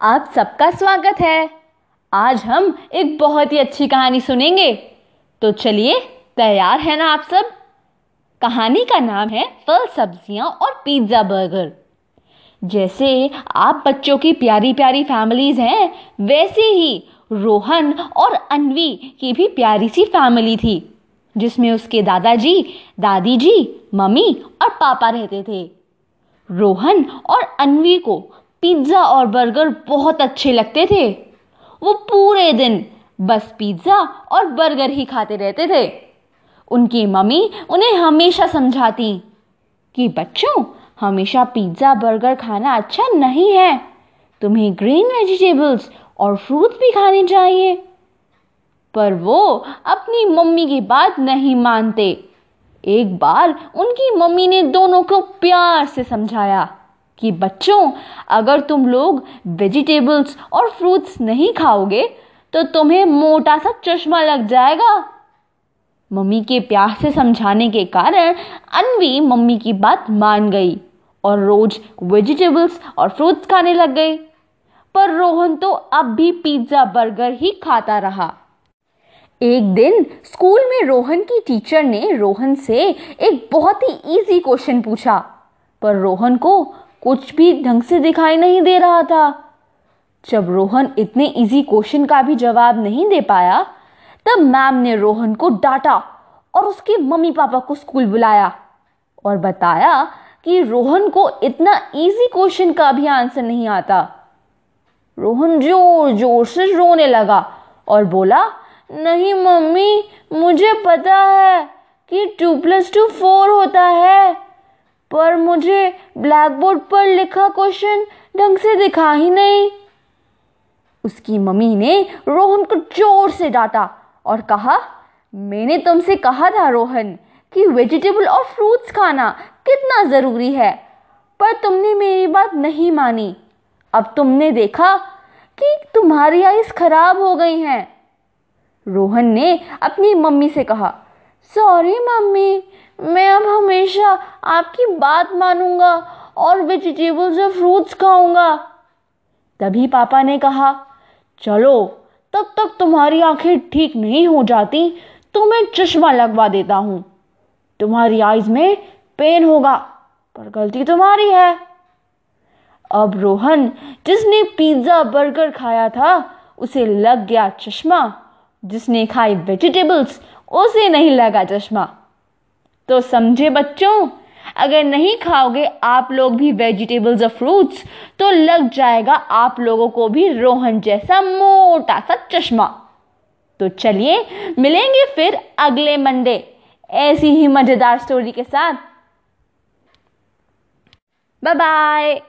आप सबका स्वागत है। आज हम एक बहुत ही अच्छी कहानी सुनेंगे। तो चलिए, तैयार है ना आप सब? कहानी का नाम है फल, सब्ज़ियाँ और पिज़्ज़ा बर्गर। जैसे आप बच्चों की प्यारी प्यारी फैमिलीज़ हैं, वैसे ही रोहन और अनवी की भी प्यारी सी फैमिली थी, जिसमें उसके दादाजी दादी जी मम्मी और पापा रहते थे। रोहन और अनवी को पिज़्ज़ा और बर्गर बहुत अच्छे लगते थे। वो पूरे दिन बस पिज़्ज़ा और बर्गर ही खाते रहते थे। उनकी मम्मी उन्हें हमेशा समझाती कि, बच्चों, हमेशा पिज़्ज़ा, बर्गर खाना अच्छा नहीं है। तुम्हें ग्रीन वेजिटेबल्स और फ्रूट भी खाने चाहिए। पर वो अपनी मम्मी की बात नहीं मानते। एक बार उनकी मम्मी ने दोनों को प्यार से समझाया। कि बच्चों, अगर तुम लोग वेजिटेबल्स और फ्रूट्स नहीं खाओगे तो तुम्हें मोटा सा चश्मा लग जाएगा। मम्मी के प्यार से समझाने के कारण अनवी मम्मी की बात मान गई और रोज वेजिटेबल्स और फ्रूट्स खाने लग गई। पर रोहन तो अब भी पिज़्ज़ा बर्गर ही खाता रहा। एक दिन स्कूल में रोहन की टीचर ने रोहन से एक बहुत ही इजी क्वेश्चन पूछा। पर रोहन को कुछ भी ढंग से दिखाई नहीं दे रहा था। जब रोहन इतने इजी क्वेश्चन का भी जवाब नहीं दे पाया, तब मैम ने रोहन को डांटा और उसके मम्मी पापा को स्कूल बुलाया और बताया कि रोहन को इतना इजी क्वेश्चन का भी आंसर नहीं आता। रोहन ज़ोर ज़ोर से रोने लगा और बोला, नहीं मम्मी, मुझे पता है कि टू प्लस टू फोर होता है। पर मुझे ब्लैक बोर्ड पर लिखा क्वेश्चन ढंग से दिखा ही नहीं। उसकी मम्मी ने रोहन को ज़ोर से डांटा और कहा, मैंने तुमसे कहा था रोहन कि वेजिटेबल और फ्रूट्स खाना कितना ज़रूरी है, पर तुमने मेरी बात नहीं मानी। अब तुमने देखा कि तुम्हारी आइस खराब हो गई हैं। रोहन ने अपनी मम्मी से कहा सॉरी मम्मी। मैं अब हमेशा आपकी बात मानूँगा और वेजिटेबल्स और फ्रूट्स खाऊँगा। तभी पापा ने कहा, चलो, तब तक तुम्हारी आँखें ठीक नहीं हो जाती तो मैं चश्मा लगवा देता हूँ। तुम्हारी आइज़ में पेन होगा, पर गलती तुम्हारी है। अब रोहन जिसने पिज़्ज़ा बर्गर खाया था, उसे लग गया चश्मा। जिसने खाई वेजिटेबल्स उसे नहीं लगा चश्मा। तो समझे बच्चों, अगर नहीं खाओगे आप लोग भी वेजिटेबल्स और फ्रूट्स तो लग जाएगा आप लोगों को भी रोहन जैसा मोटा सा चश्मा। तो चलिए, मिलेंगे फिर अगले मंडे, ऐसी ही मज़ेदार स्टोरी के साथ। Bye bye